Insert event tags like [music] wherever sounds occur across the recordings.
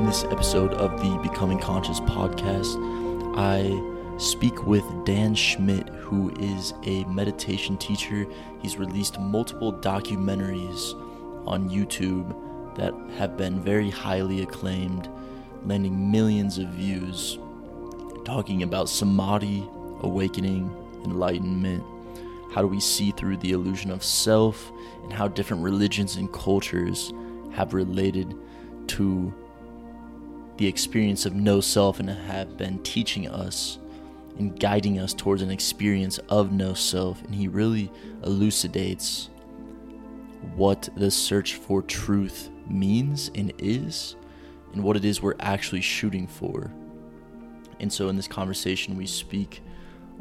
In this episode of the Becoming Conscious podcast, I speak with Dan Schmidt, who is a meditation teacher. He's released multiple documentaries on YouTube that have been very highly acclaimed, landing millions of views, talking about samadhi, awakening, enlightenment. How do we see through the illusion of self, and how different religions and cultures have related to the experience of no self and have been teaching us and guiding us towards an experience of no self. And he really elucidates what the search for truth means and is, and what it is we're actually shooting for. And so, in this conversation, we speak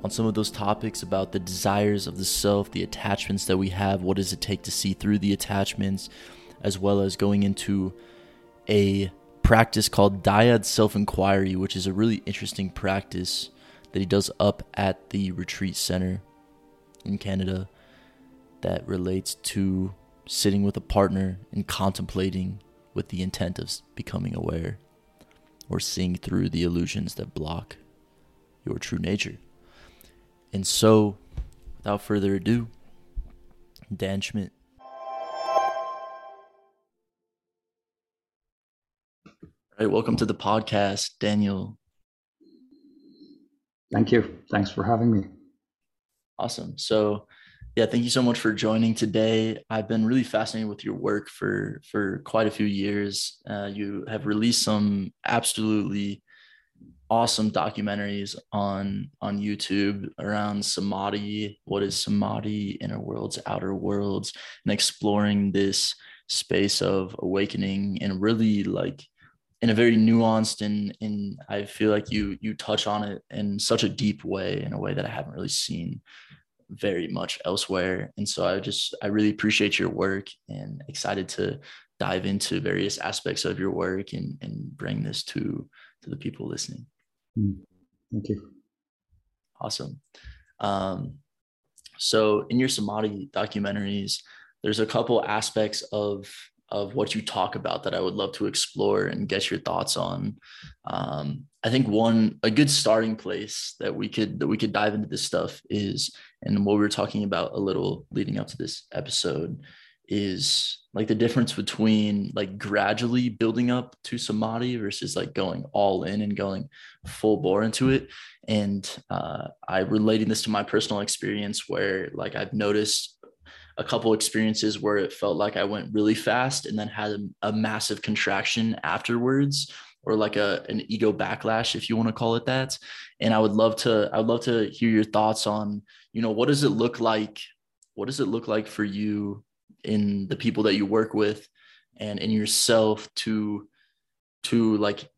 on some of those topics about the desires of the self, the attachments that we have, what does it take to see through the attachments, as well as going into a practice called dyad self inquiry, which is a really interesting practice that he does up at the retreat center in Canada that relates to sitting with a partner and contemplating with the intent of becoming aware or seeing through the illusions that block your true nature. And so, without further ado, Dan Schmidt. All right, welcome to the podcast, Daniel. Thank you. Thanks for having me. Awesome. So, yeah, thank you so much for joining today. I've been really fascinated with your work for for quite a few years. Uh, you have released some absolutely awesome documentaries on on YouTube around samadhi, what is samadhi, inner worlds, outer worlds, and exploring this space of awakening and really like in a very nuanced and and I feel like you you touch on it in such a deep way in a way that I haven't really seen very much elsewhere and so I just I really appreciate your work and excited to dive into various aspects of your work and and bring this to to the people listening. Mm, thank you. Awesome. Um, so in your samadhi documentaries, there's a couple aspects of of what you talk about that I would love to explore and get your thoughts on. Um, I think one a good starting place that we could that we could dive into this stuff is, and what we were talking about a little leading up to this episode is like the difference between like gradually building up to samadhi versus like going all in and going full bore into it and uh, i relating this to my personal experience where like i've noticed a couple experiences where it felt like I went really fast and then had a, a massive contraction afterwards or like a an ego backlash if you want to call it that. And i would love to i would love to hear your thoughts on you know what does it look like what does it look like for you in the people that you work with and in yourself to to like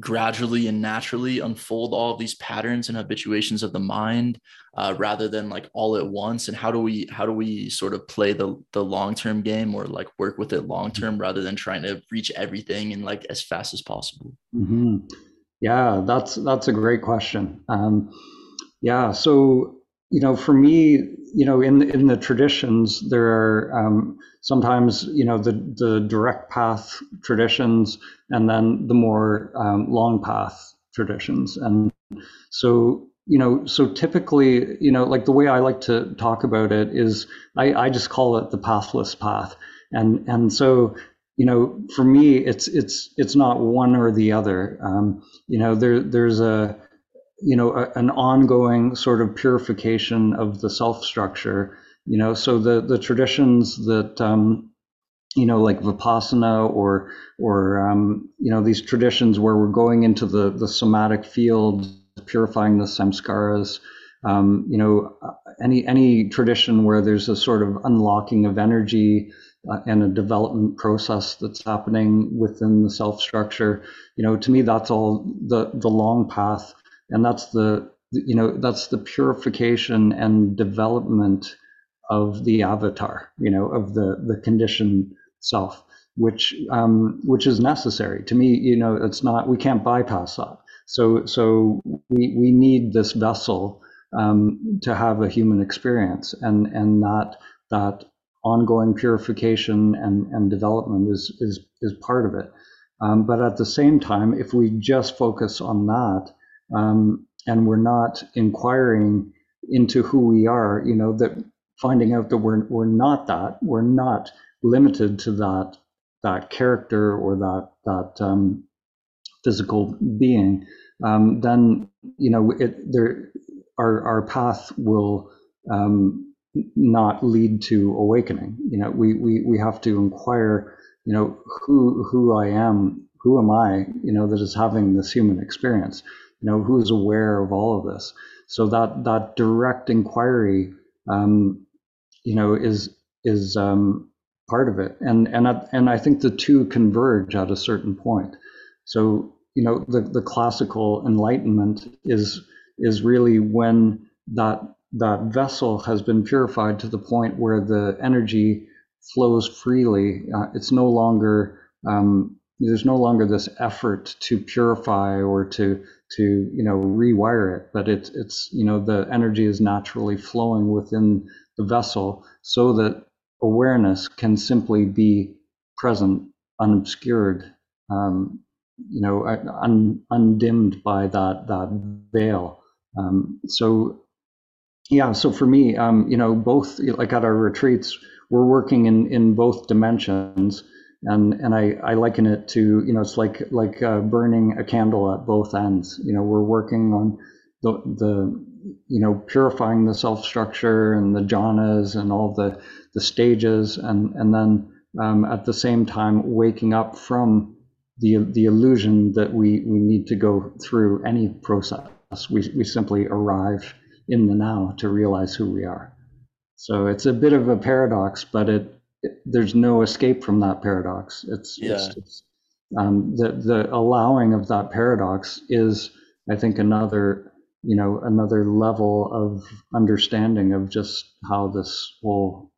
gradually and naturally unfold all of these patterns and habituations of the mind uh, rather than like all at once? And how do we how do we sort of play the the long term game or like work with it long term rather than trying to reach everything in like as fast as possible? Mm-hmm. yeah that's that's a great question. Um, yeah so you know for me you know in in the traditions there are um, sometimes you know the the direct path traditions and then the more um, long path traditions. And so you know so typically you know like the way i like to talk about it is i, I just call it the pathless path. And and so you know for me it's it's it's not one or the other. Um, you know there there's a you know a, an ongoing sort of purification of the self structure you know? So the the traditions that um, you know like vipassana or or um, you know these traditions where we're going into the the somatic field purifying the samskaras um, you know uh, any any tradition where there's a sort of unlocking of energy uh, and a development process that's happening within the self structure you know to me that's all the the long path and that's the you know that's the purification and development of the avatar, you know, of the the conditioned self, which um, which is necessary. To me, you know, it's not we can't bypass that. So so we we need this vessel um, to have a human experience, and and that that ongoing purification and and development is is is part of it. Um, but at the same time, if we just focus on that um, and we're not inquiring into who we are, you know, that finding out that we're we're not that, we're not limited to that that character or that that um, physical being, um, then you know it there our our path will um, not lead to awakening. You know, we we we have to inquire. You know, who who I am, who am I? You know, that is having this human experience. You know, who is aware of all of this. So that that direct inquiry, um, you know, is is um, part of it, and and and I think the two converge at a certain point. So you know, the the classical enlightenment is is really when that that vessel has been purified to the point where the energy flows freely. Uh, it's no longer um, there's no longer this effort to purify or to to you know rewire it, but it's it's you know the energy is naturally flowing within the vessel so that awareness can simply be present, unobscured, um, you know, un, undimmed by that that veil. Um, so yeah, so for me, um, you know, both like at our retreats, we're working in in both dimensions, and and I I liken it to you know it's like like uh, burning a candle at both ends. You know, we're working on the the you know purifying the self structure and the jhanas and all the the stages, and and then um, at the same time waking up from the the illusion that we we need to go through any process. We we simply arrive in the now to realize who we are. So it's a bit of a paradox, but it, it there's no escape from that paradox. It's, yeah. it's, it's um, the the allowing of that paradox is, I think, another you know another level of understanding of just how this whole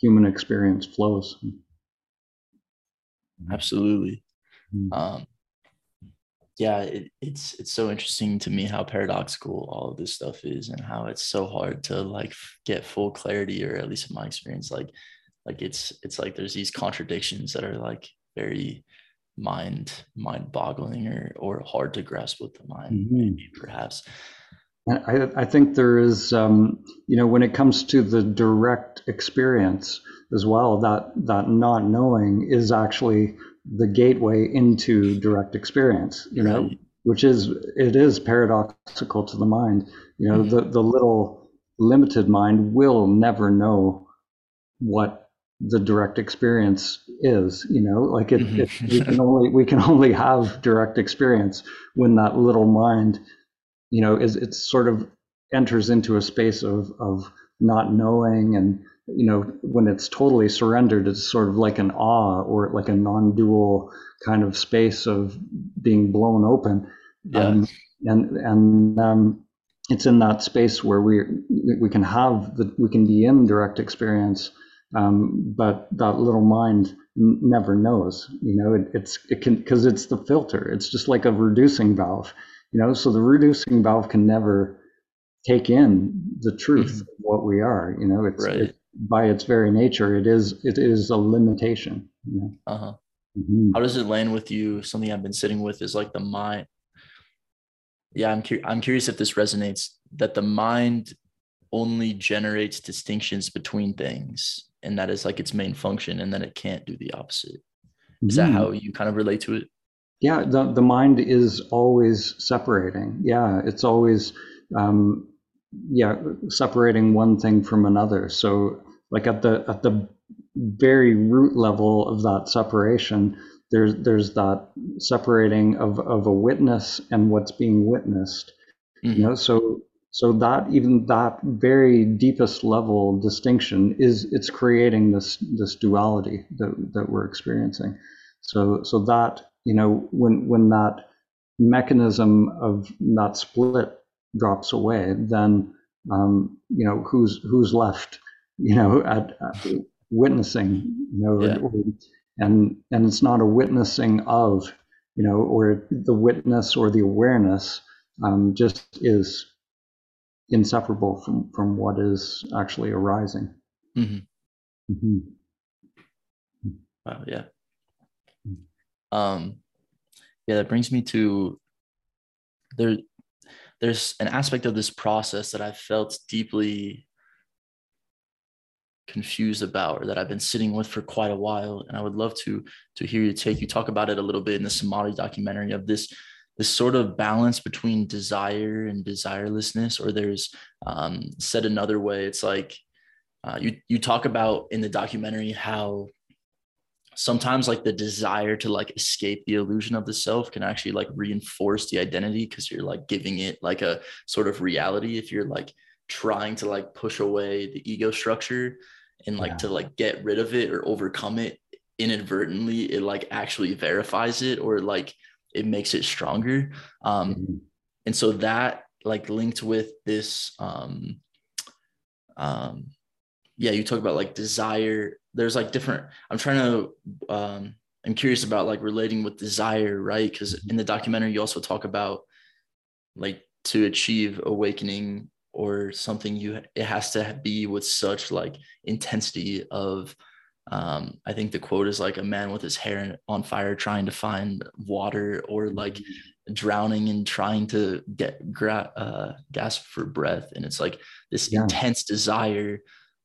human experience flows. Absolutely. Mm. Um, yeah, it, it's it's so interesting to me how paradoxical all of this stuff is, and how it's so hard to like get full clarity, or at least in my experience, like like it's it's like there's these contradictions that are like very mind mind boggling or or hard to grasp with the mind, mm-hmm. maybe perhaps. I, I think there is, um, you know, when it comes to the direct experience as well, that that not knowing is actually the gateway into direct experience, you know, right. which is it is paradoxical to the mind. You know, mm-hmm. the the little limited mind will never know what the direct experience is you know like it, mm-hmm. it, we can only we can only have direct experience when that little mind you know is it sort of enters into a space of of not knowing and you know, when it's totally surrendered, it's sort of like an awe or like a non-dual kind of space of being blown open. Yeah. Um, and and um, it's in that space where we we can have the we can be in direct experience, um, but that little mind n- never knows. You know, it, it's it can because it's the filter. It's just like a reducing valve. You know, so the reducing valve can never take in the truth mm-hmm. of what we are. You know, it's right. it, by its very nature, it is it is a limitation. You know? Uh huh. Mm-hmm. How does it land with you? Something I've been sitting with is like the mind. Yeah, I'm curious. I'm curious if this resonates. That the mind only generates distinctions between things, and that is like its main function, and then it can't do the opposite. Is mm-hmm. that how you kind of relate to it? Yeah, the the mind is always separating. Yeah, it's always um, yeah separating one thing from another so like at the at the very root level of that separation there's there's that separating of of a witness and what's being witnessed mm-hmm. you know so so that even that very deepest level distinction is it's creating this this duality that that we're experiencing so so that you know when when that mechanism of that split drops away, then um, you know who's who's left, you know, at, at witnessing, you know, yeah. or, and and it's not a witnessing of, you know, or the witness or the awareness um, just is inseparable from from what is actually arising. Mm-hmm. Mm-hmm. Wow. Yeah. Um, yeah that brings me to there there's an aspect of this process that I've felt deeply confused about or that I've been sitting with for quite a while. And I would love to to hear you take you talk about it a little bit in the Samadhi documentary of this this sort of balance between desire and desirelessness, or there's um, said another way, it's like uh, you you talk about in the documentary how sometimes like the desire to like escape the illusion of the self can actually like reinforce the identity because you're like giving it like a sort of reality if you're like trying to like push away the ego structure and like yeah. to like get rid of it or overcome it inadvertently it like actually verifies it or like it makes it stronger. Um mm-hmm. and so that like linked with this um um yeah you talk about like desire. There's like different i'm trying to um i'm curious about like relating with desire right? Because in the documentary you also talk about like to achieve awakening or something you it has to be with such like intensity of um i think the quote is like a man with his hair on fire trying to find water or like mm-hmm. drowning and trying to get gra- uh, gasp for breath and it's like this yeah. intense desire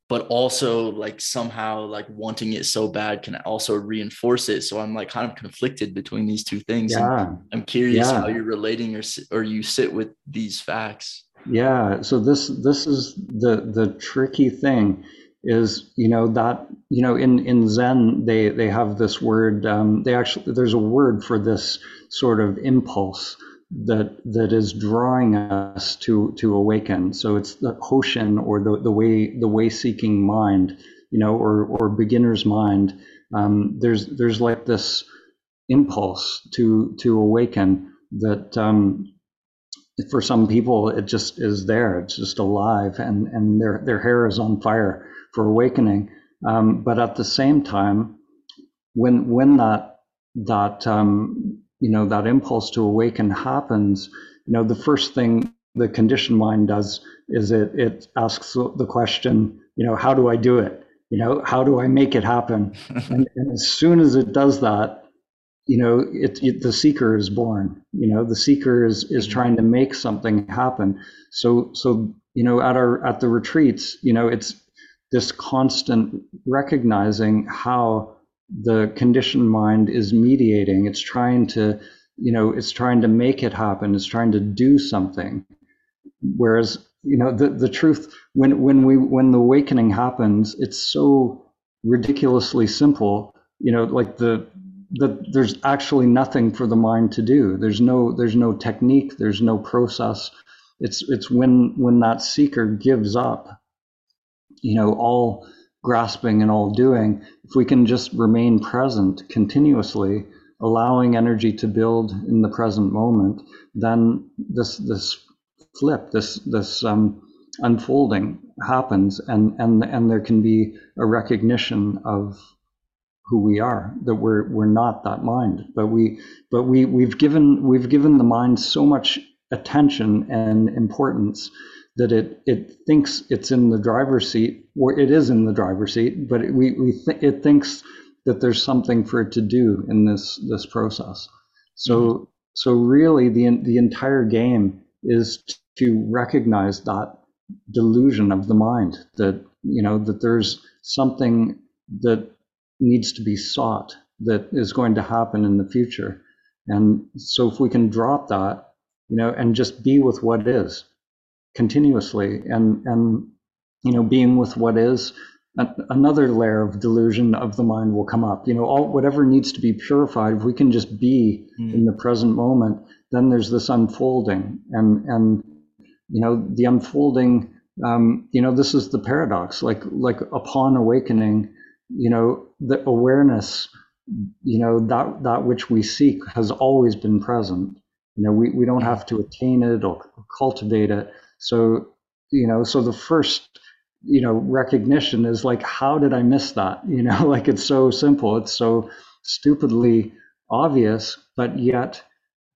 but also like somehow like wanting it so bad can also reinforce it so i'm like kind of conflicted between these two things yeah. and i'm curious yeah. how you're relating or or you sit with these facts yeah. So this this is the the tricky thing is you know that you know in in Zen they they have this word um, they actually there's a word for this sort of impulse that that is drawing us to to awaken. So it's the hoshin or the the way the way seeking mind, you know, or or beginner's mind. Um, there's there's like this impulse to to awaken that um, for some people it just is there. It's just alive and and their their hair is on fire for awakening. Um, but at the same time when when that that um, you know that impulse to awaken happens you know the first thing the conditioned mind does is it it asks the question you know how do i do it? You know how do i make it happen? [laughs] And, and as soon as it does that you know, it, it, the seeker is born. You know, the seeker is is mm-hmm. trying to make something happen. So so you know, at our at the retreats, you know, it's this constant recognizing how the conditioned mind is mediating. It's trying to, you know, it's trying to make it happen. It's trying to do something. Whereas, you know, the the truth when when we when the awakening happens, it's so ridiculously simple. You know, like the that there's actually nothing for the mind to do. There's no there's no technique. There's no process. It's it's when when that seeker gives up, you know, all grasping and all doing. If we can just remain present continuously, allowing energy to build in the present moment, then this this flip, this this um, unfolding happens, and and and there can be a recognition of who we are that we're we're not that mind but we but we we've given we've given the mind so much attention and importance that it it thinks it's in the driver's seat or it is in the driver's seat but it, we we th- it thinks that there's something for it to do in this this process so mm-hmm. so really the the entire game is to recognize that delusion of the mind that you know that there's something that needs to be sought that is going to happen in the future. And so if we can drop that, you know, and just be with what is continuously and and you know, being with what is, another layer of delusion of the mind will come up. You know, all whatever needs to be purified, if we can just be mm. in the present moment, then there's this unfolding, and and you know, the unfolding. Um, you know, this is the paradox. Like like upon awakening, you know, the awareness, you know, that that which we seek has always been present. You know, we, we don't have to attain it or cultivate it. So, you know, so the first, you know, recognition is like, how did I miss that? [laughs] You know, like it's so simple. It's so stupidly obvious, but yet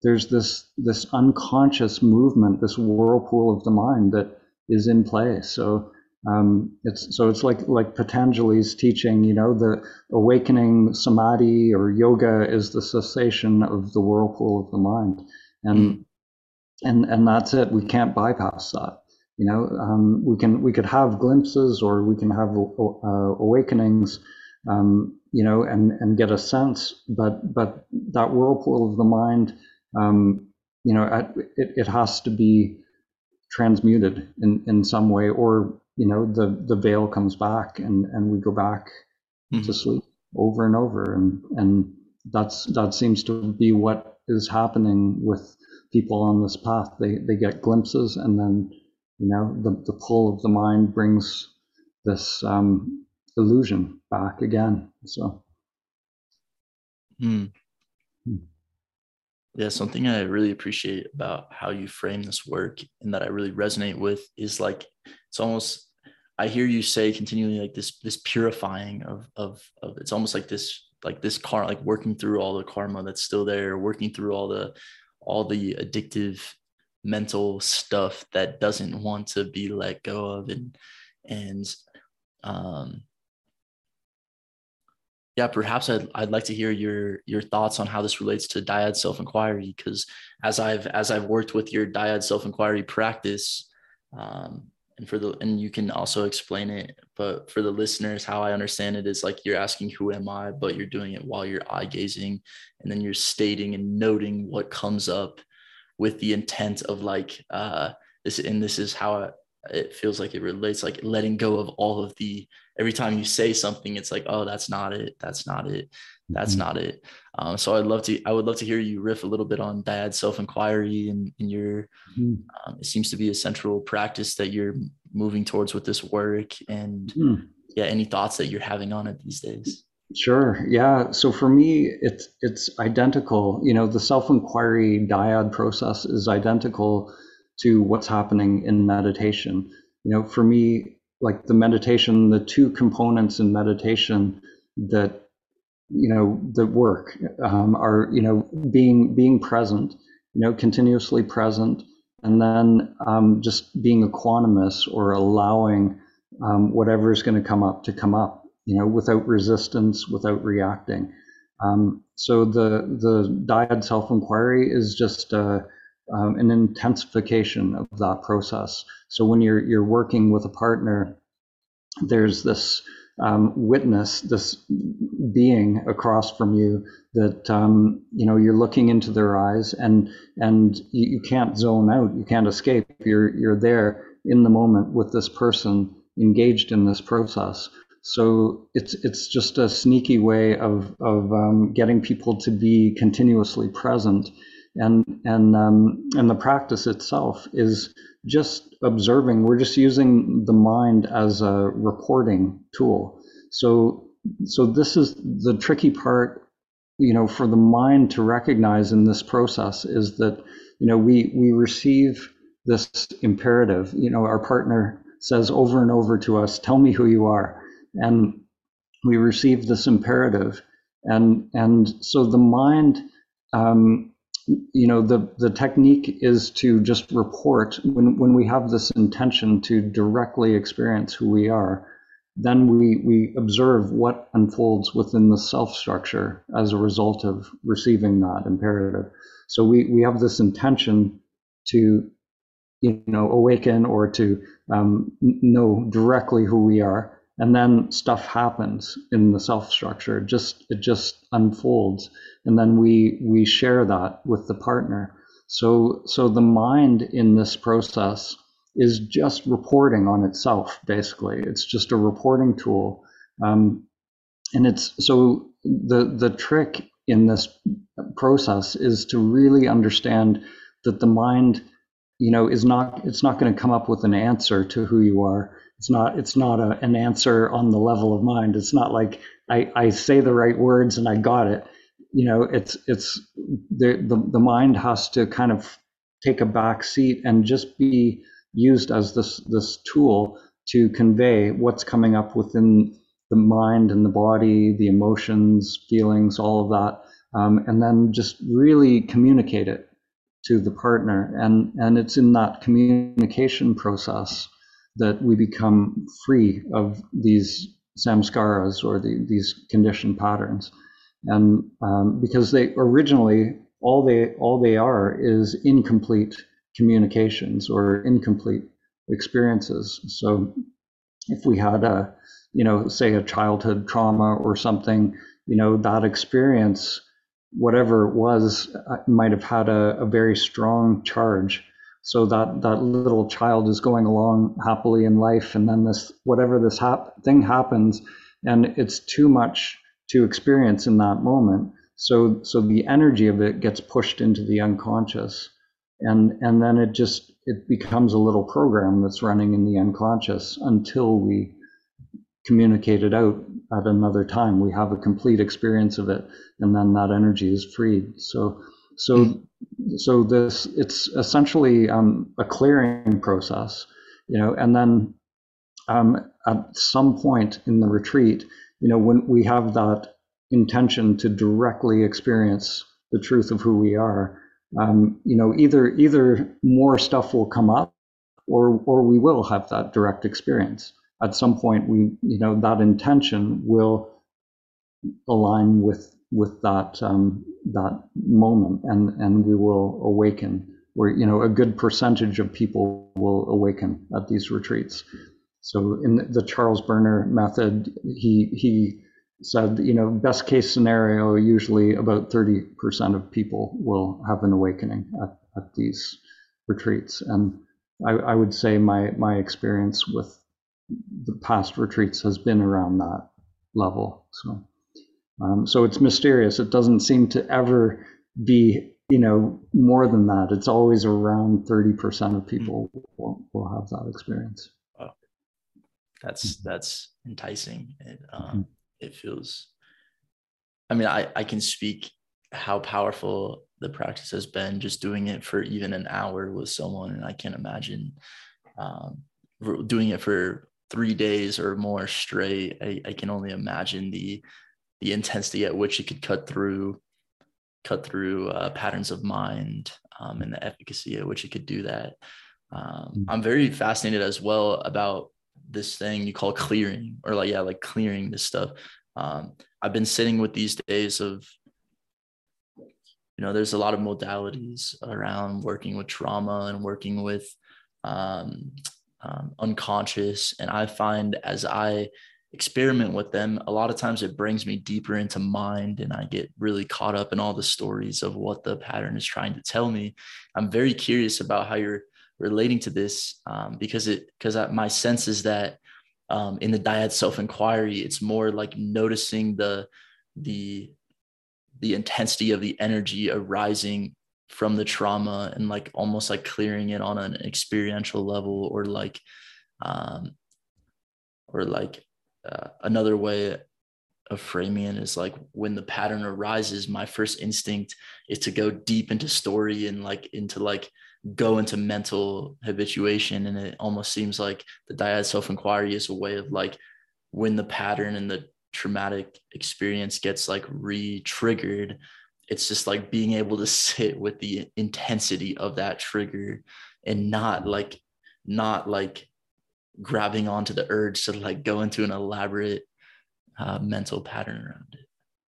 there's this this unconscious movement, this whirlpool of the mind that is in play. So Um, it's so it's like like Patanjali's teaching. You know, the awakening samadhi or yoga is the cessation of the whirlpool of the mind, and and and that's it. We can't bypass that. You know, um, we can we could have glimpses or we can have uh, awakenings. Um, you know, and and get a sense, but but that whirlpool of the mind, um, you know, it it has to be transmuted in in some way, or you know the the veil comes back and and we go back mm-hmm. to sleep over and over and and that's that seems to be what is happening with people on this path they they get glimpses and then you know the the pull of the mind brings this um, illusion back again so hmm. Hmm. Yeah something i really appreciate about how you frame this work and that i really resonate with is like it's almost I hear you say continually like this this purifying of of of it's almost like this like this car like working through all the karma that's still there, working through all the all the addictive mental stuff that doesn't want to be let go of and and um yeah perhaps I'd, I'd like to hear your your thoughts on how this relates to dyad self-inquiry because as i've as i've worked with your dyad self-inquiry practice um, and for the and you can also explain it but for the listeners how i understand it is like you're asking who am i but you're doing it while you're eye gazing and then you're stating and noting what comes up with the intent of like uh this and this is how it feels like it relates like letting go of all of the every time you say something it's like oh that's not it that's not it that's mm-hmm. not it um, so i'd love to i would love to hear you riff a little bit on dyad self-inquiry and, and your mm-hmm. um, it seems to be a central practice that you're moving towards with this work and mm-hmm. yeah any thoughts that you're having on it these days Sure. Yeah. So for me, it's it's identical. You know, the self-inquiry dyad process is identical to what's happening in meditation. You know, for me, like the meditation, the two components in meditation that you know that work um, are you know being being present, you know, continuously present, and then um, just being equanimous or allowing um, whatever is going to come up to come up, you know, without resistance, without reacting. Um, so the the dyad self inquiry is just uh, um, an intensification of that process. So when you're you're working with a partner, there's this um, witness, this being across from you that um, you know you're looking into their eyes, and and you, you can't zone out, you can't escape. You're you're there in the moment with this person engaged in this process. So it's it's just a sneaky way of of um, getting people to be continuously present and and um, and the practice itself is just observing. We're just using the mind as a recording tool. So so this is the tricky part, you know, for the mind to recognize in this process is that you know we we receive this imperative. You know, our partner says over and over to us, "Tell me who you are," and we receive this imperative, and and so the mind. Um, you know the the technique is to just report when when we have this intention to directly experience who we are then we we observe what unfolds within the self structure as a result of receiving that imperative. So we we have this intention to you know awaken or to um, know directly who we are and then stuff happens in the self structure. It just it just unfolds. And then we we share that with the partner. So so the mind in this process is just reporting on itself basically. It's just a reporting tool. Um, and it's so the the trick in this process is to really understand that the mind you know is not it's not going to come up with an answer to who you are it's not it's not a, an answer on the level of mind. It's not like I, I say the right words and i got it. You know it's it's the, the the mind has to kind of take a back seat and just be used as this this tool to convey what's coming up within the mind and the body the emotions feelings all of that um, and then just really communicate it to the partner. And and it's in that communication process that we become free of these samskaras or the, these conditioned patterns. And um, because they originally all they all they are is incomplete communications or incomplete experiences. So if we had a, you know, say a childhood trauma or something, you know, that experience, whatever it was, uh, might have had a, a very strong charge so that that little child is going along happily in life and then this whatever this hap- thing happens and it's too much to experience in that moment. So so the energy of it gets pushed into the unconscious and and then it just it becomes a little program that's running in the unconscious until we communicate it out at another time. We have a complete experience of it and then that energy is freed. So so so this it's essentially um, a clearing process, you know, and then um, at some point in the retreat, you know, when we have that intention to directly experience the truth of who we are, um, you know, either either more stuff will come up, or or we will have that direct experience. At some point, we you know that intention will align with with that um, that moment, and and we will awaken. Where you know a good percentage of people will awaken at these retreats. So in the Charles Berner method, he he said you know best case scenario usually about 30% of people will have an awakening at, at these retreats and I, I would say my my experience with the past retreats has been around that level so um, so it's mysterious. It doesn't seem to ever be, you know, more than that. It's always around 30% of people will, will have that experience. Wow. That's, mm-hmm. that's enticing. It, um, mm-hmm. it feels, I mean, I, I can speak how powerful the practice has been just doing it for even an hour with someone. And I can't imagine um, doing it for three days or more straight. I, I can only imagine the the intensity at which it could cut through cut through uh, patterns of mind um, and the efficacy at which it could do that. Um, mm. I'm very fascinated as well about this thing you call clearing, or like yeah, like clearing this stuff. Um, I've been sitting with these days of, you know, there's a lot of modalities around working with trauma and working with um, um, unconscious, and I find as I experiment with them, a lot of times it brings me deeper into mind and I get really caught up in all the stories of what the pattern is trying to tell me. I'm very curious about how you're relating to this um, because it because my sense is that um, in the dyad self inquiry, it's more like noticing the the the intensity of the energy arising from the trauma and like almost like clearing it on an experiential level or like um or like uh, another way of framing it is like when the pattern arises my first instinct is to go deep into story and like into like go into mental habituation. And it almost seems like the dyad self-inquiry is a way of like when the pattern and the traumatic experience gets like re-triggered it's just like being able to sit with the intensity of that trigger and not like not like grabbing onto the urge to like go into an elaborate uh, mental pattern around it.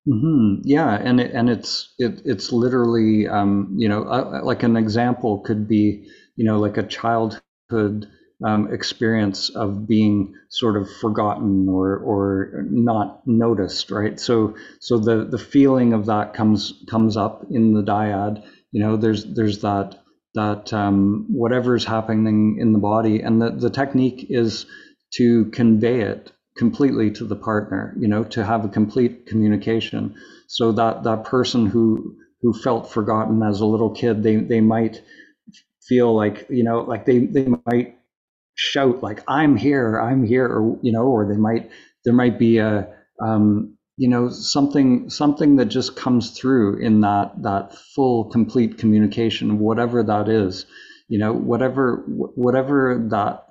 Mm-hmm. Yeah, and it, and it's it, it's literally um, you know uh, like an example could be you know like a childhood um, experience of being sort of forgotten or or not noticed, right? So so the the feeling of that comes comes up in the dyad. You know, there's there's that that um, is happening in the body, and the, the technique is to convey it completely to the partner, you know, to have a complete communication. So that that person who who felt forgotten as a little kid, they they might feel like, you know, like they they might shout like I'm here, I'm here, or you know, or they might there might be a um, you know something something that just comes through in that that full complete communication whatever that is you know whatever whatever that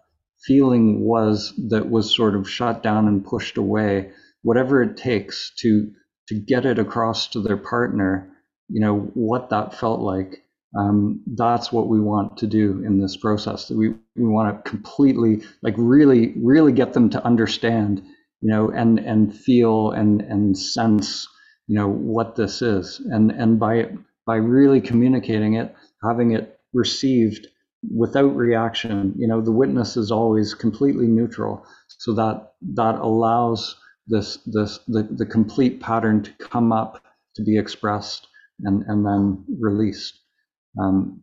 feeling was that was sort of shut down and pushed away whatever it takes to to get it across to their partner you know what that felt like um, that's what we want to do in this process. We we want to completely, like, really, really get them to understand, you know, and and feel and and sense, you know, what this is, and and by by really communicating it, having it received without reaction, you know, the witness is always completely neutral, so that that allows this this the, the complete pattern to come up to be expressed and and then released. Um,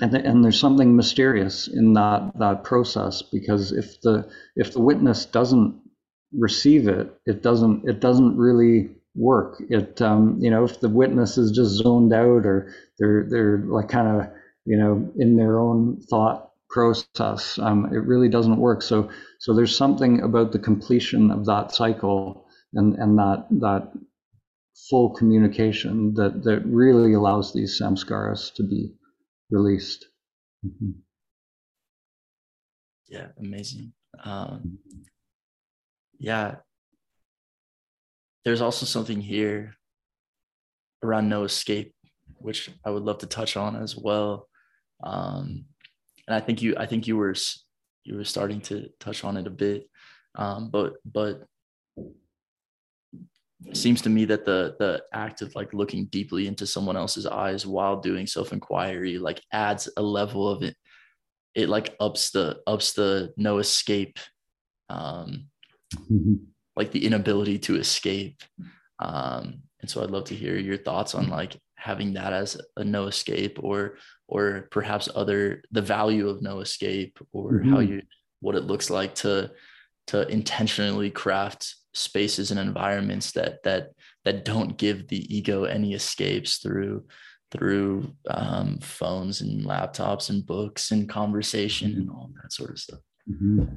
and, and there's something mysterious in that that process because if the if the witness doesn't receive it, it doesn't it doesn't really work. It um, you know if the witness is just zoned out or they're they're like kind of you know in their own thought process, um, it really doesn't work. So so there's something about the completion of that cycle and and that that full communication that, that really allows these samskaras to be released. Mm-hmm. Yeah, amazing. Um, yeah. There's also something here around no escape, which I would love to touch on as well. Um, and I think you, I think you were, you were starting to touch on it a bit. Um, but, but it seems to me that the the act of like looking deeply into someone else's eyes while doing self-inquiry like adds a level of it it like ups the ups the no escape um mm-hmm. like the inability to escape um and so i'd love to hear your thoughts on like having that as a no escape or or perhaps other the value of no escape or mm-hmm. how you what it looks like to to intentionally craft spaces and environments that that that don't give the ego any escapes through through um, phones and laptops and books and conversation and all that sort of stuff. Mm-hmm.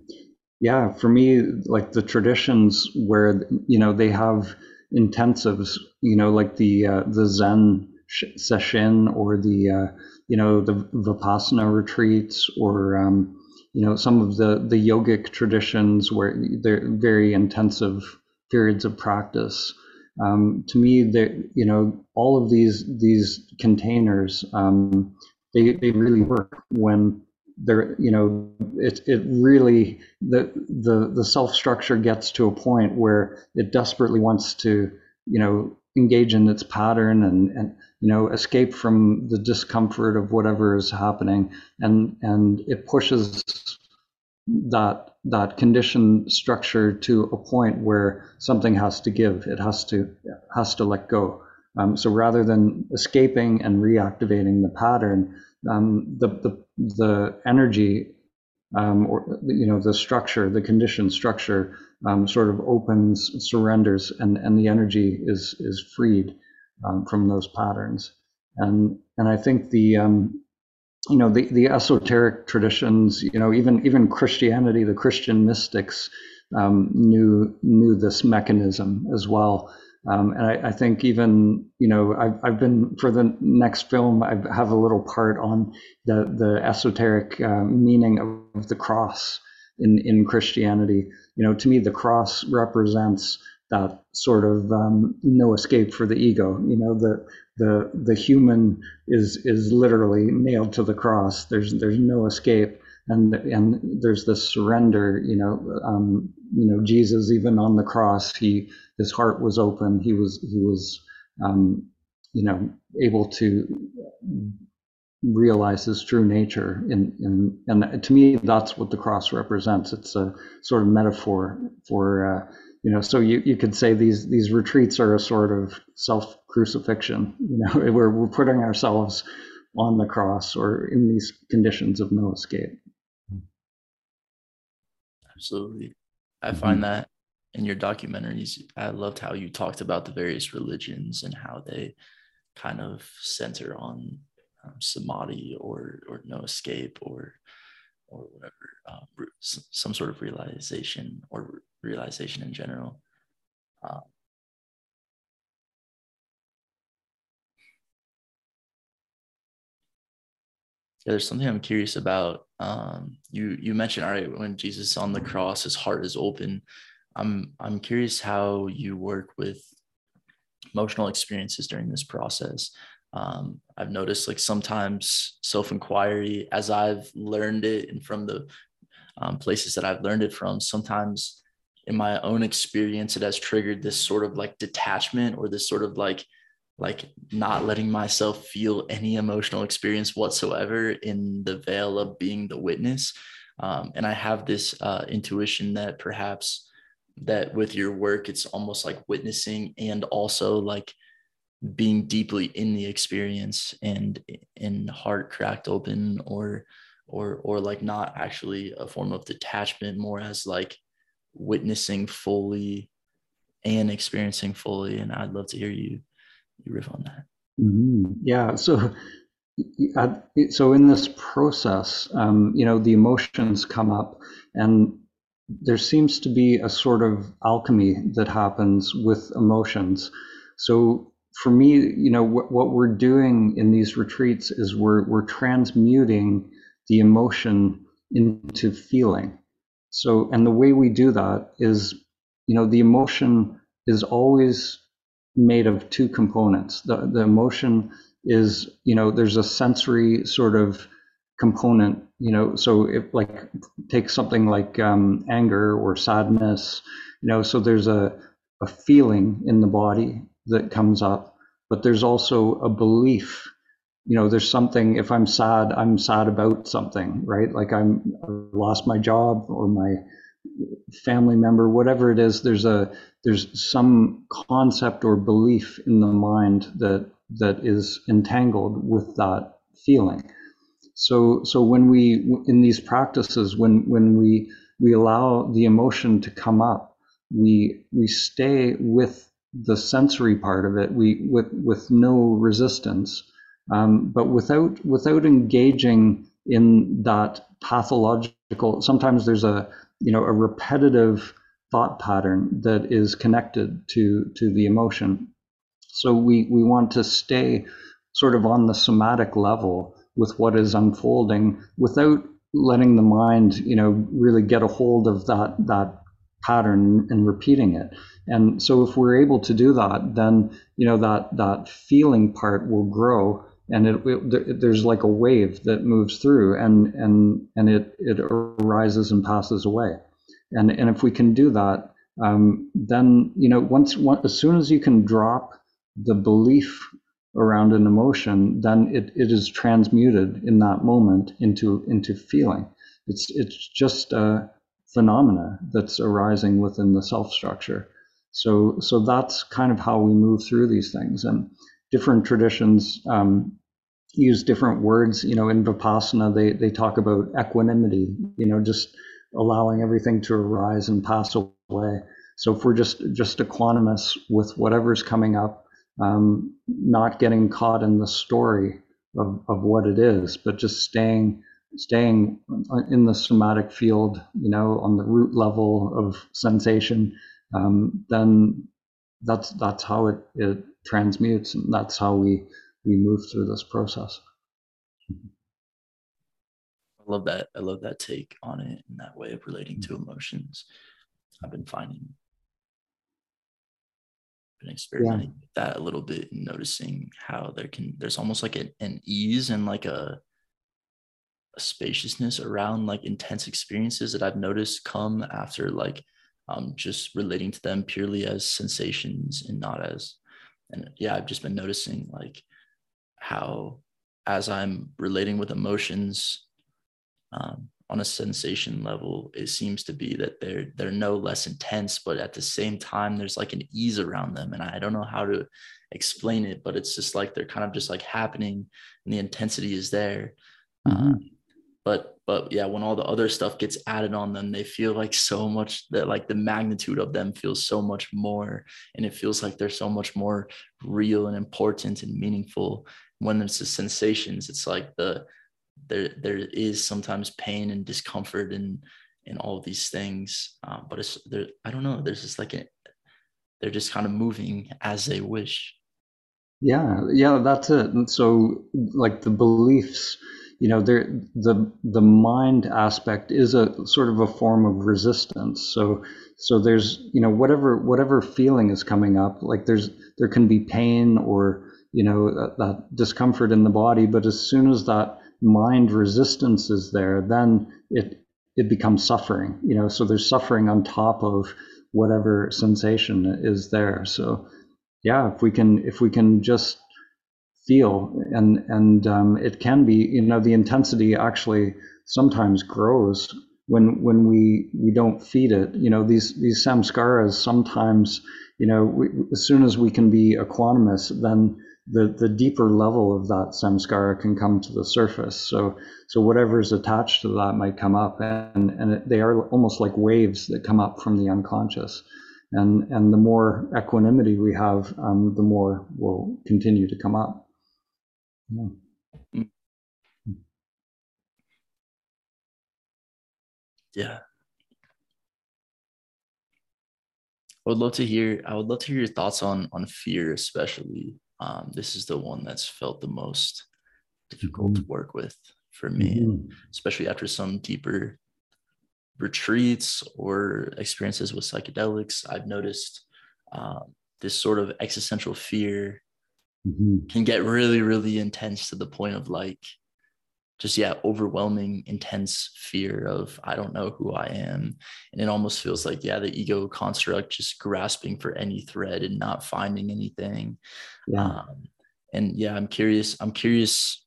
Yeah, for me, like the traditions where you know they have intensives, you know, like the uh, the Zen sesshin or the uh, you know the Vipassana retreats or um, you know some of the the yogic traditions where they're very intensive periods of practice. Um, to me that you know all of these these containers um, they, they really work when they're you know it, it really the the the self structure gets to a point where it desperately wants to you know engage in its pattern and and you know escape from the discomfort of whatever is happening. And and it pushes that that condition structure to a point where something has to give. It has to has to let go. Um, so rather than escaping and reactivating the pattern um, the, the the energy um, or you know the structure the condition structure um, sort of opens surrenders and and the energy is is freed um, from those patterns. And and I think the um, you know the, the esoteric traditions you know even even christianity the christian mystics um, knew knew this mechanism as well um, and I, I, think even you know I've, I've been for the next film I have a little part on the the esoteric uh, meaning of the cross in in Christianity. You know, to me the cross represents that sort of um, no escape for the ego. You know, the the the human is is literally nailed to the cross. There's there's no escape, and and there's this surrender. You know, um, you know Jesus even on the cross, he his heart was open. He was he was um, you know able to realize his true nature in, in and to me that's what the cross represents it's a sort of metaphor for uh, you know so you, you could say these these retreats are a sort of self crucifixion you know [laughs] we're, we're putting ourselves on the cross or in these conditions of no escape absolutely i mm-hmm. find that in your documentaries i loved how you talked about the various religions and how they kind of center on um, samadhi or or no escape or or whatever um, some sort of realization or realization in general. Um, yeah, there's something I'm curious about. Um, you you mentioned all right when Jesus on the cross, his heart is open. I'm I'm curious how you work with emotional experiences during this process. um, I've noticed like sometimes self inquiry, as I've learned it and from the um, places that I've learned it from, sometimes in my own experience, it has triggered this sort of like detachment or this sort of like, like not letting myself feel any emotional experience whatsoever in the veil of being the witness. Um, and I have this uh, intuition that perhaps that with your work, it's almost like witnessing and also like being deeply in the experience and in heart cracked open or or or like not actually a form of detachment more as like witnessing fully and experiencing fully and i'd love to hear you you riff on that mm-hmm. yeah so so in this process um, you know the emotions come up and there seems to be a sort of alchemy that happens with emotions so for me, you know, what, what we're doing in these retreats is we're we're transmuting the emotion into feeling. So, and the way we do that is, you know, the emotion is always made of two components. The the emotion is, you know, there's a sensory sort of component, you know, so if like take something like um, anger or sadness, you know, so there's a a feeling in the body that comes up, but there's also a belief. You know, there's something, if I'm sad, I'm sad about something, right? Like I'm I lost my job or my family member, whatever it is, there's a there's some concept or belief in the mind that that is entangled with that feeling. So so when we in these practices, when when we we allow the emotion to come up, we we stay with the sensory part of it we with with no resistance um, but without without engaging in that pathological sometimes there's a you know a repetitive thought pattern that is connected to to the emotion so we we want to stay sort of on the somatic level with what is unfolding without letting the mind you know really get a hold of that that pattern and repeating it. And so if we're able to do that, then you know that that feeling part will grow and it, it, there's like a wave that moves through and and and it it arises and passes away and and if we can do that um, then you know once, once as soon as you can drop the belief around an emotion then it, it is transmuted in that moment into into feeling it's it's just uh, phenomena that's arising within the self structure. So, so that's kind of how we move through these things. And different traditions um, use different words. You know, in Vipassana, they, they talk about equanimity, you know, just allowing everything to arise and pass away. So if we're just, just equanimous with whatever's coming up, um, not getting caught in the story of, of what it is, but just staying staying in the somatic field, you know, on the root level of sensation, um, then that's that's how it, it transmutes, and that's how we we move through this process. I love that. I love that take on it and that way of relating to emotions. I've been finding, been experimenting yeah. with that a little bit and noticing how there can there's almost like an, an ease and like a a spaciousness around like intense experiences that I've noticed come after like um, just relating to them purely as sensations and not as and yeah I've just been noticing like how as I'm relating with emotions um, on a sensation level it seems to be that they're they're no less intense but at the same time there's like an ease around them. And I don't know how to explain it but it's just like they're kind of just like happening and the intensity is there. Mm-hmm. uh, but but yeah when all the other stuff gets added on them they feel like so much that like the magnitude of them feels so much more. And it feels like they're so much more real and important and meaningful when it's the sensations it's like the there there is sometimes pain and discomfort and and all of these things. Um, but it's there i don't know there's just like a they're just kind of moving as they wish. Yeah yeah that's it. And so like the beliefs you know, there the the mind aspect is a sort of a form of resistance. So so there's you know whatever whatever feeling is coming up, like there's there can be pain or you know that, that discomfort in the body, but as soon as that mind resistance is there, then it it becomes suffering. You know, so there's suffering on top of whatever sensation is there. So yeah, if we can if we can just feel and and um, it can be you know the intensity actually sometimes grows when when we we don't feed it you know these these samskaras sometimes you know we, as soon as we can be equanimous then the the deeper level of that samskara can come to the surface so so whatever is attached to that might come up and and it, they are almost like waves that come up from the unconscious and and the more equanimity we have um, the more will continue to come up yeah. Yeah. I would love to hear. I would love to hear your thoughts on on fear, especially. Um, this is the one that's felt the most difficult mm-hmm. to work with for me, mm-hmm. especially after some deeper retreats or experiences with psychedelics. I've noticed um, this sort of existential fear mm-hmm. can get really, really intense to the point of like just yeah, overwhelming, intense fear of I don't know who I am. And it almost feels like, yeah, the ego construct just grasping for any thread and not finding anything. Yeah. Um, and yeah, I'm curious, I'm curious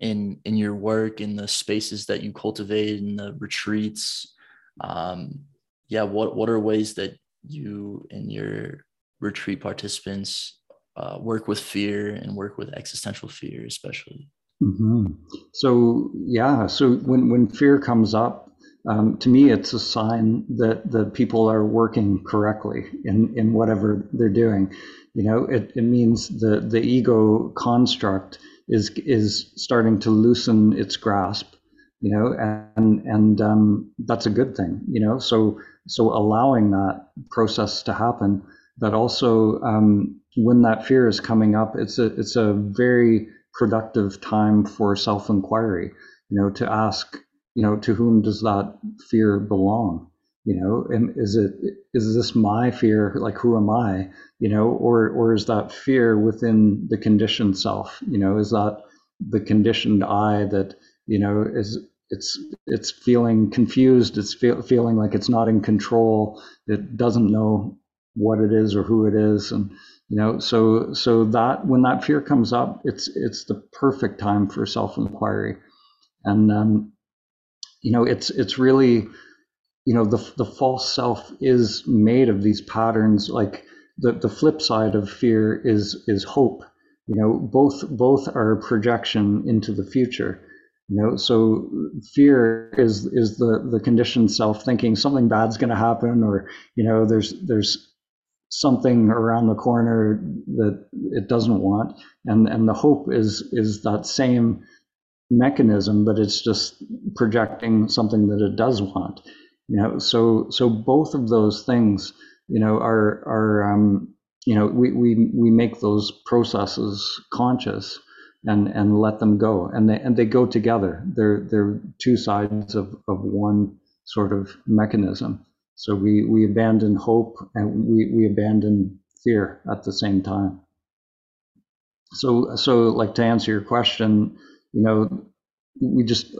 in in your work, in the spaces that you cultivate, in the retreats. Um, yeah, what what are ways that you and your retreat participants uh, work with fear and work with existential fear, especially. Mm-hmm. So yeah, so when when fear comes up, um, to me, it's a sign that the people are working correctly in in whatever they're doing. You know, it, it means the the ego construct is is starting to loosen its grasp. You know, and and um, that's a good thing. You know, so so allowing that process to happen, but also um, when that fear is coming up, it's a it's a very productive time for self inquiry. You know, to ask, you know, to whom does that fear belong? You know, and is it is this my fear? Like, who am I? You know, or or is that fear within the conditioned self? You know, is that the conditioned I that you know is it's it's feeling confused it's feel, feeling like it's not in control it doesn't know what it is or who it is and you know so so that when that fear comes up it's it's the perfect time for self inquiry and um, you know it's it's really you know the the false self is made of these patterns. Like the the flip side of fear is is hope. You know both both are projection into the future. You know so fear is is the the conditioned self thinking something bad's going to happen or you know there's there's something around the corner that it doesn't want. And and the hope is is that same mechanism but it's just projecting something that it does want. You know so so both of those things you know are are um, you know we, we we make those processes conscious and and let them go. And they and they go together. They're they're two sides of of one sort of mechanism so we, we abandon hope and we, we abandon fear at the same time. So, so like to answer your question, you know, we just,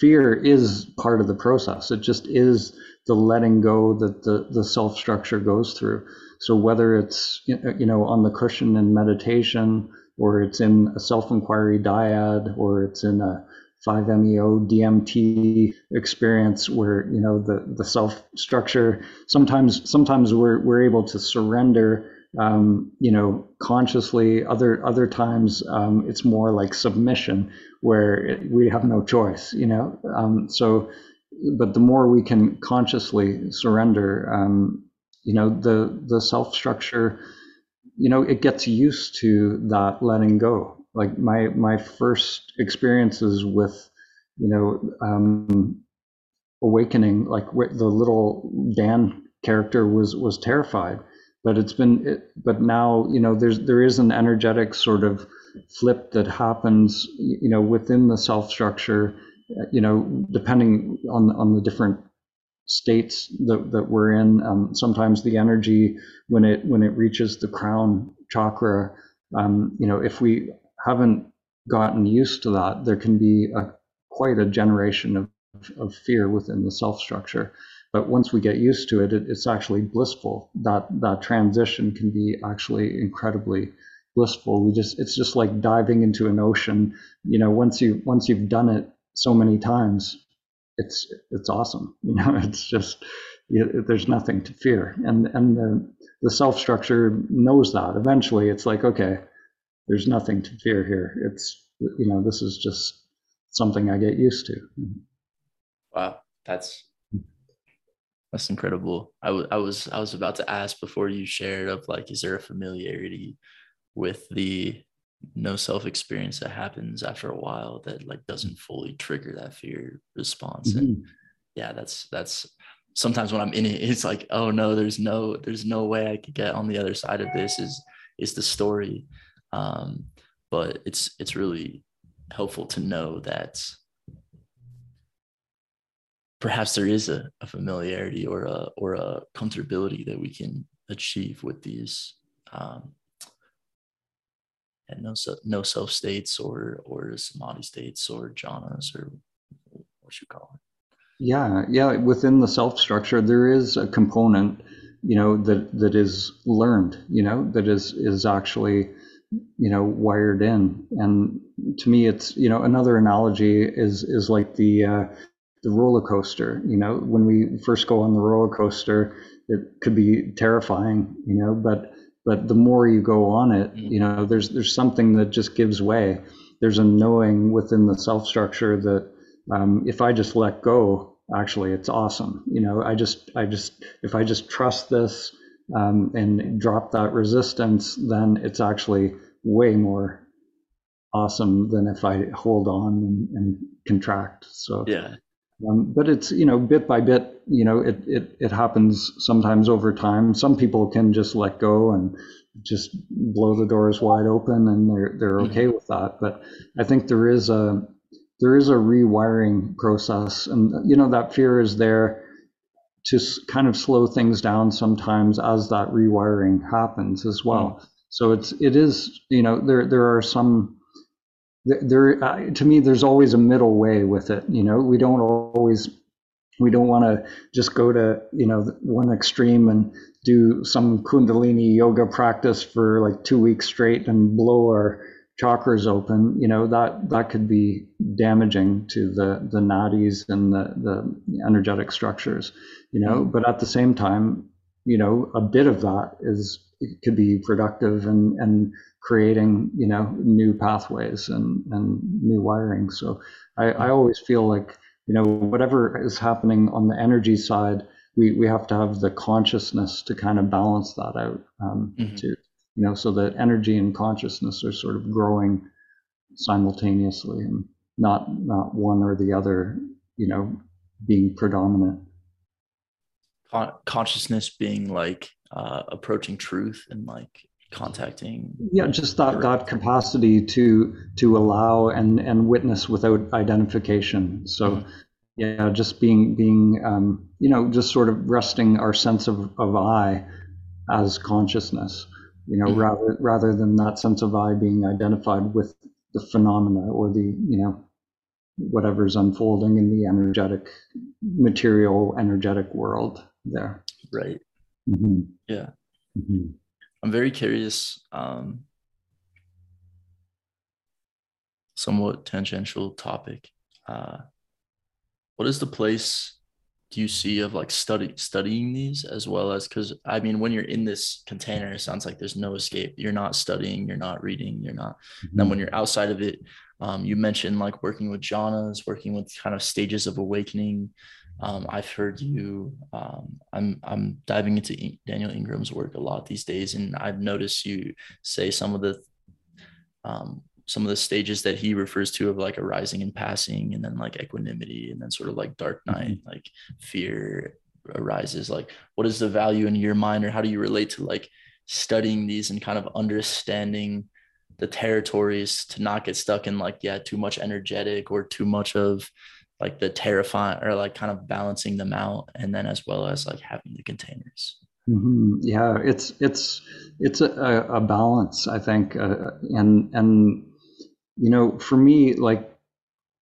fear is part of the process. It just is the letting go that the, the self structure goes through. So whether it's, you know, on the cushion in meditation or it's in a self inquiry dyad or it's in a 5-MeO DMT experience where you know the the self structure sometimes sometimes we're we're able to surrender um, you know consciously. Other other times um, it's more like submission where it, we have no choice you know? Um, so but the more we can consciously surrender um, you know the the self structure you know it gets used to that letting go like my my first experiences with you know um, awakening like the little dan character was was terrified but it's been it, but now you know there's there is an energetic sort of flip that happens you know within the self structure you know depending on on the different states that, that we're in. Um, sometimes the energy when it when it reaches the crown chakra um, you know if we haven't gotten used to that there can be a quite a generation of of fear within the self structure but once we get used to it, it, it's actually blissful. That that transition can be actually incredibly blissful. We just it's just like diving into an ocean. You know, once you once you've done it so many times, it's it's awesome. [laughs] You know, it's just there's nothing to fear, and and the the self structure knows that. Eventually, it's like okay, there's nothing to fear here. It's you know, this is just something I get used to. Wow, that's that's incredible. I, w- I was I was about to ask before you shared of like, is there a familiarity with the no self experience that happens after a while that like doesn't fully trigger that fear response? Mm-hmm. And yeah, that's that's sometimes when I'm in it, it's like, oh no, there's no there's no way I could get on the other side of this. Is is the story? Um, but it's it's really helpful to know that perhaps there is a, a familiarity or a or a comfortability that we can achieve with these um, and no no self states or or samadhi states or jhanas or what you call it. Yeah, yeah. Within the self structure, there is a component, you know, that that is learned, you know, that is is actually, you know, wired in. And to me, it's you know another analogy is is like the uh, the roller coaster. You know, when we first go on the roller coaster, it could be terrifying. You know, but but the more you go on it, mm. you know, there's there's something that just gives way. There's a knowing within the self structure that um, if I just let go, actually, it's awesome. You know, I just I just if I just trust this um, and drop that resistance, then it's actually way more awesome than if I hold on and, and contract. So yeah, um, but it's you know bit by bit you know it, it it happens sometimes over time some people can just let go and just blow the doors wide open and they're they're mm-hmm. okay mm-hmm. with that but i think there is a there is a rewiring process and you know that fear is there to kind of slow things down sometimes as that rewiring happens as well mm-hmm. so it's it is you know there there are some there uh, to me there's always a middle way with it you know we don't always we don't want to just go to you know one extreme and do some kundalini yoga practice for like two weeks straight and blow our chakras open you know that that could be damaging to the the nadis and the the energetic structures you know mm-hmm. but at the same time you know a bit of that is could be productive and and creating you know new pathways and and new wiring so i i mm-hmm. always feel like you know whatever is happening on the energy side we we have to have the consciousness to kind of balance that out um, mm-hmm. to you know so that energy and consciousness are sort of growing simultaneously and not not one or the other you know being predominant. Con- consciousness being like uh, approaching truth and like contacting yeah just that that capacity to to allow and and witness without identification. So mm-hmm. yeah just being being um, you know just sort of resting our sense of, of i as consciousness you know mm-hmm. rather rather than that sense of i being identified with the phenomena or the you know whatever's unfolding in the energetic material energetic world there right mm-hmm. yeah mm-hmm. I'm very curious. Um, somewhat tangential topic. Uh, what is the place do you see of like study studying these as well as because I mean when you're in this container, it sounds like there's no escape. You're not studying, you're not reading, you're not. Mm-hmm. Then when you're outside of it, um, you mentioned like working with jhanas, working with kind of stages of awakening. Um, I've heard you. Um, I'm I'm diving into Daniel Ingram's work a lot these days, and I've noticed you say some of the um, some of the stages that he refers to of like arising and passing, and then like equanimity, and then sort of like dark night, mm-hmm. like fear, arises like what is the value in your mind or how do you relate to like studying these and kind of understanding the territories to not get stuck in like yeah too much energetic or too much of like the terrifying or like kind of balancing them out and then as well as like having the containers mm-hmm. yeah it's it's it's a, a balance i think uh, and and you know for me like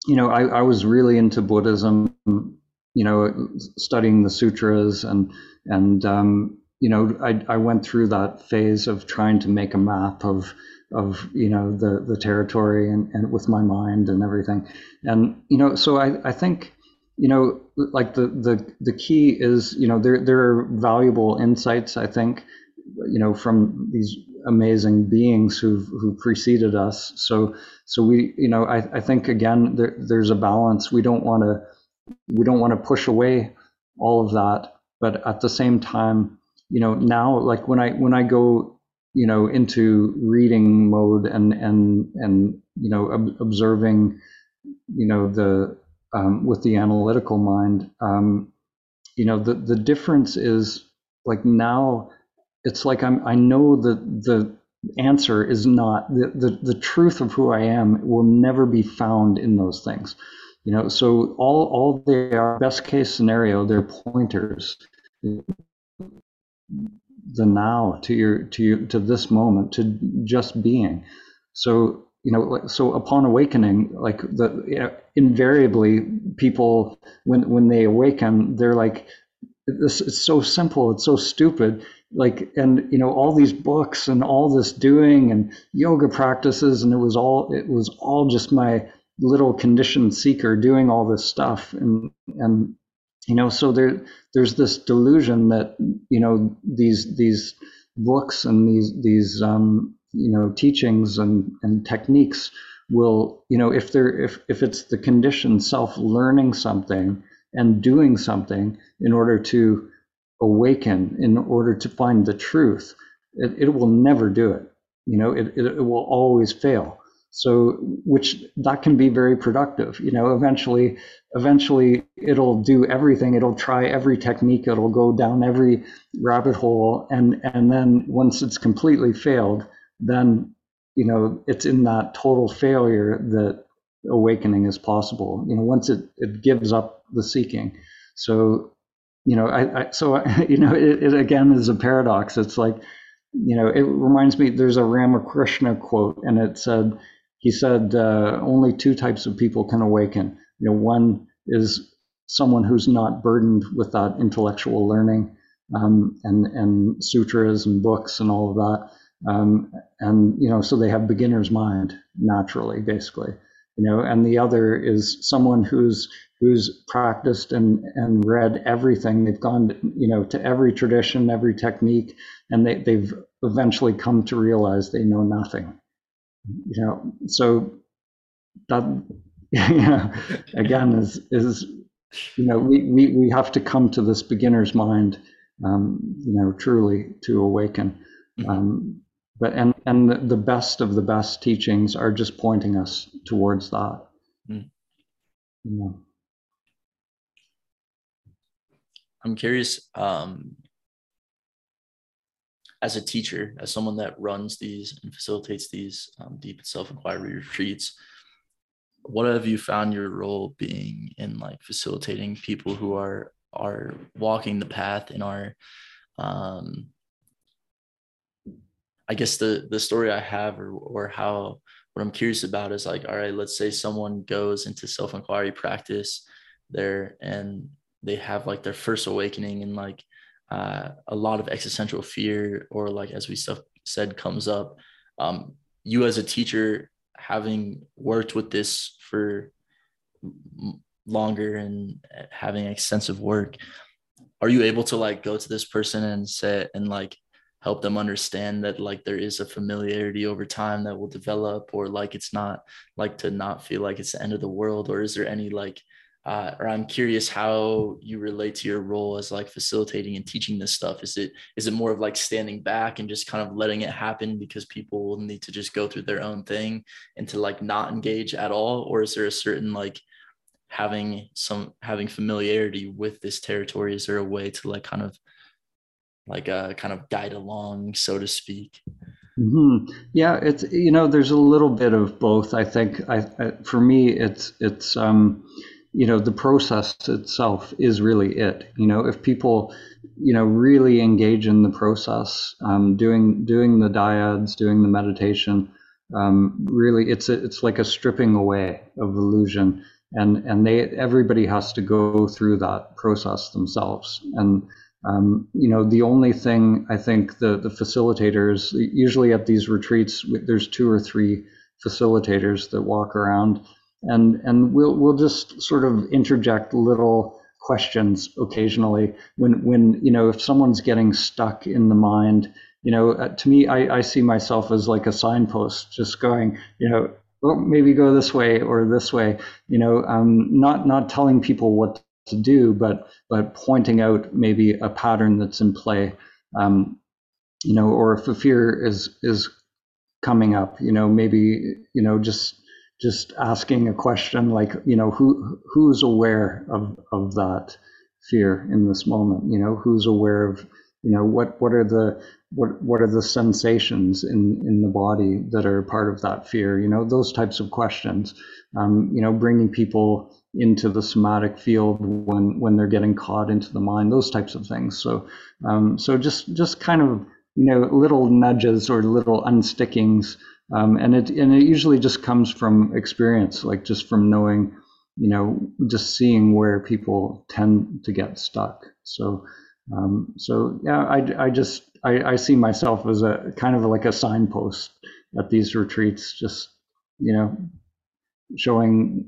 you know I, I was really into buddhism you know studying the sutras and and um, you know I, I went through that phase of trying to make a map of of you know the the territory and, and with my mind and everything. And you know so I, I think you know like the the the key is you know there there are valuable insights I think you know from these amazing beings who've who preceded us. So so we you know I, I think again there, there's a balance. We don't want to we don't want to push away all of that but at the same time you know now like when I when I go you know into reading mode and and and you know ob- observing you know the um, with the analytical mind um, you know the the difference is like now it's like I'm I know that the answer is not the, the the truth of who I am will never be found in those things. You know so all all they are best case scenario they're pointers. The now to your to your to this moment to just being. So you know so upon awakening like the you know, invariably people when when they awaken they're like this it's so simple it's so stupid like and you know all these books and all this doing and yoga practices and it was all it was all just my little conditioned seeker doing all this stuff. And and you know so there there's this delusion that you know these these books and these these um, you know teachings and and techniques will you know if they're if if it's the conditioned self learning something and doing something in order to awaken in order to find the truth it, it will never do it. You know it, it, it will always fail. So which that can be very productive. You know eventually eventually it'll do everything. It'll try every technique. It'll go down every rabbit hole. And and then once it's completely failed then you know it's in that total failure that awakening is possible. You know once it it gives up the seeking. So you know i, I so [laughs] you know it, it again is a paradox it's like you know it reminds me there's a ramakrishna quote and it said he said uh, only two types of people can awaken. You know, one is someone who's not burdened with that intellectual learning um, and and sutras and books and all of that. Um, and you know, so they have beginner's mind naturally, basically. You know, and the other is someone who's who's practiced and and read everything. They've gone, to, you know, to every tradition, every technique, and they they've eventually come to realize they know nothing you know, so that [laughs] yeah, again is is you know we, we we have to come to this beginner's mind, um, you know, truly to awaken. Mm-hmm. Um, but and and the best of the best teachings are just pointing us towards that. Mm. Know. I'm curious. Um, as a teacher, as someone that runs these and facilitates these um, deep self-inquiry retreats, what have you found your role being in like facilitating people who are are walking the path and are um i guess the the story i have or or how what i'm curious about is like all right let's say someone goes into self-inquiry practice there and they have like their first awakening and like uh, a lot of existential fear or like as we stuff said comes up. Um, you as a teacher having worked with this for longer and having extensive work are you able to like go to this person and say and like help them understand that like there is a familiarity over time that will develop or like it's not like to not feel like it's the end of the world or is there any like uh, or I'm curious how you relate to your role as like facilitating and teaching this stuff. Is it is it more of like standing back and just kind of letting it happen because people will need to just go through their own thing and to like not engage at all, or is there a certain like having some having familiarity with this territory is there a way to like kind of like uh kind of guide along so to speak. Mm-hmm. yeah it's you know there's a little bit of both i think. I, I for me it's it's um you know the process itself is really it. You know if people you know really engage in the process um, doing doing the dyads doing the meditation um, really it's a, it's like a stripping away of illusion. And and they everybody has to go through that process themselves. And um, you know the only thing i think the the facilitators usually at these retreats there's two or three facilitators that walk around and and we'll we'll just sort of interject little questions occasionally when when you know if someone's getting stuck in the mind you know uh, to me I, I see myself as like a signpost just going you know well, maybe go this way or this way you know um, not not telling people what to do but but pointing out maybe a pattern that's in play um, you know or if a fear is is coming up you know maybe you know just just asking a question like you know who who's aware of of that fear in this moment? You know who's aware of you know what what are the what what are the sensations in in the body that are part of that fear? You know those types of questions. Um, you know bringing people into the somatic field when when they're getting caught into the mind those types of things so um, so just just kind of you know little nudges or little unstickings um, and it and it usually just comes from experience, like just from knowing, you know, just seeing where people tend to get stuck. So, um, so yeah, I, I just I, I see myself as a kind of like a signpost at these retreats, just you know, showing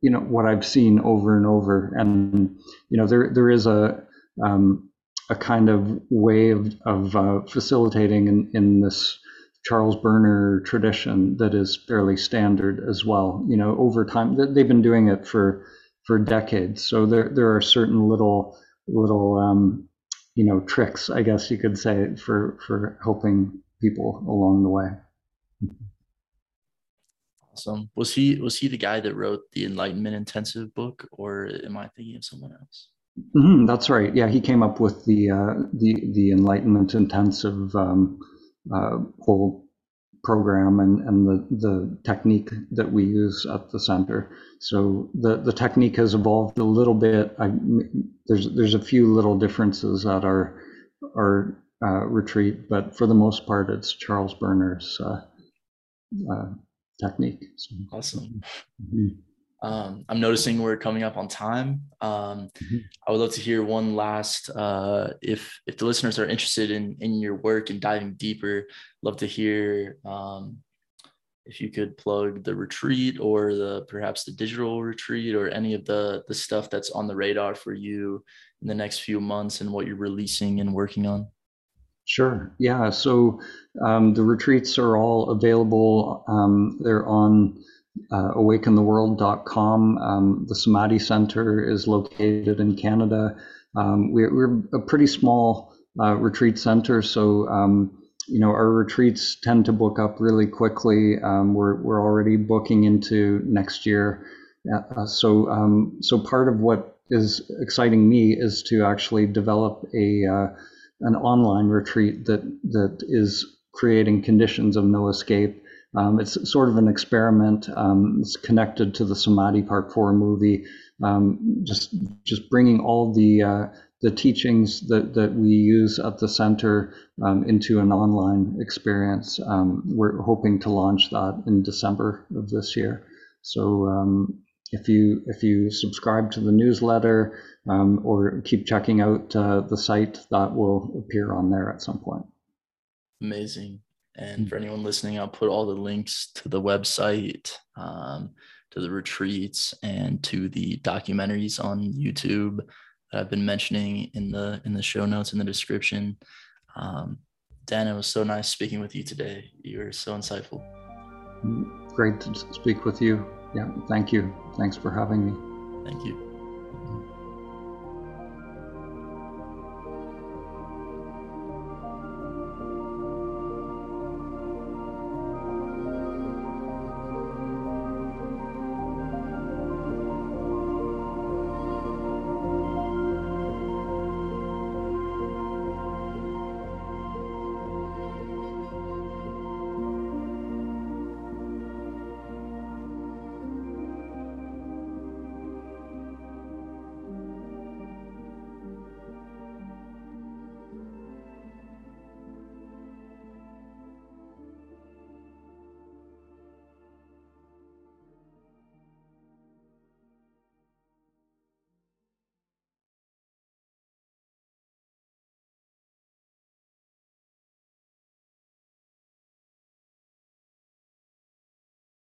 you know what I've seen over and over, and you know there there is a um, a kind of way of, of uh, facilitating in, in this Charles Berner tradition that is fairly standard as well. You know, over time they've been doing it for for decades. So there there are certain little little um, you know tricks, I guess you could say, for for helping people along the way. Awesome. Was he was he the guy that wrote the Enlightenment Intensive book, or am I thinking of someone else? Mm-hmm, that's right. Yeah, he came up with the uh, the the Enlightenment Intensive. Um, uh, whole program and, and the, the technique that we use at the center. So the, the technique has evolved a little bit. I, there's there's a few little differences at our our uh, retreat, but for the most part, it's Charles Berner's uh, uh technique. So, awesome. [laughs] Mm-hmm. Um, I'm noticing we're coming up on time. Um, mm-hmm. I would love to hear one last. Uh, if if the listeners are interested in in your work and diving deeper, love to hear um, if you could plug the retreat or the perhaps the digital retreat or any of the the stuff that's on the radar for you in the next few months and what you're releasing and working on. Sure. Yeah. So um, the retreats are all available. Um, they're on uh, awakentheworld.com. Um, the Samadhi Center is located in Canada. Um, we're, we're, a pretty small uh, retreat center, so um, you know our retreats tend to book up really quickly. Um, we're we're already booking into next year, uh, so so part of what is exciting me is to actually develop a uh, an online retreat that that is creating conditions of no escape um, it's sort of an experiment. Um, it's connected to the Samadhi Part Four movie. Um, just just bringing all the uh, the teachings that that we use at the center um, into an online experience. Um, we're hoping to launch that in December of this year. So um, if you if you subscribe to the newsletter or keep checking out uh, the site, that will appear on there at some point. Amazing. And for anyone listening, I'll put all the links to the website, um, to the retreats, and to the documentaries on YouTube that I've been mentioning in the in the show notes in the description. Um, Dan, it was so nice speaking with you today. You were so insightful. Great to speak with you. Yeah, thank you. Thanks for having me. Thank you.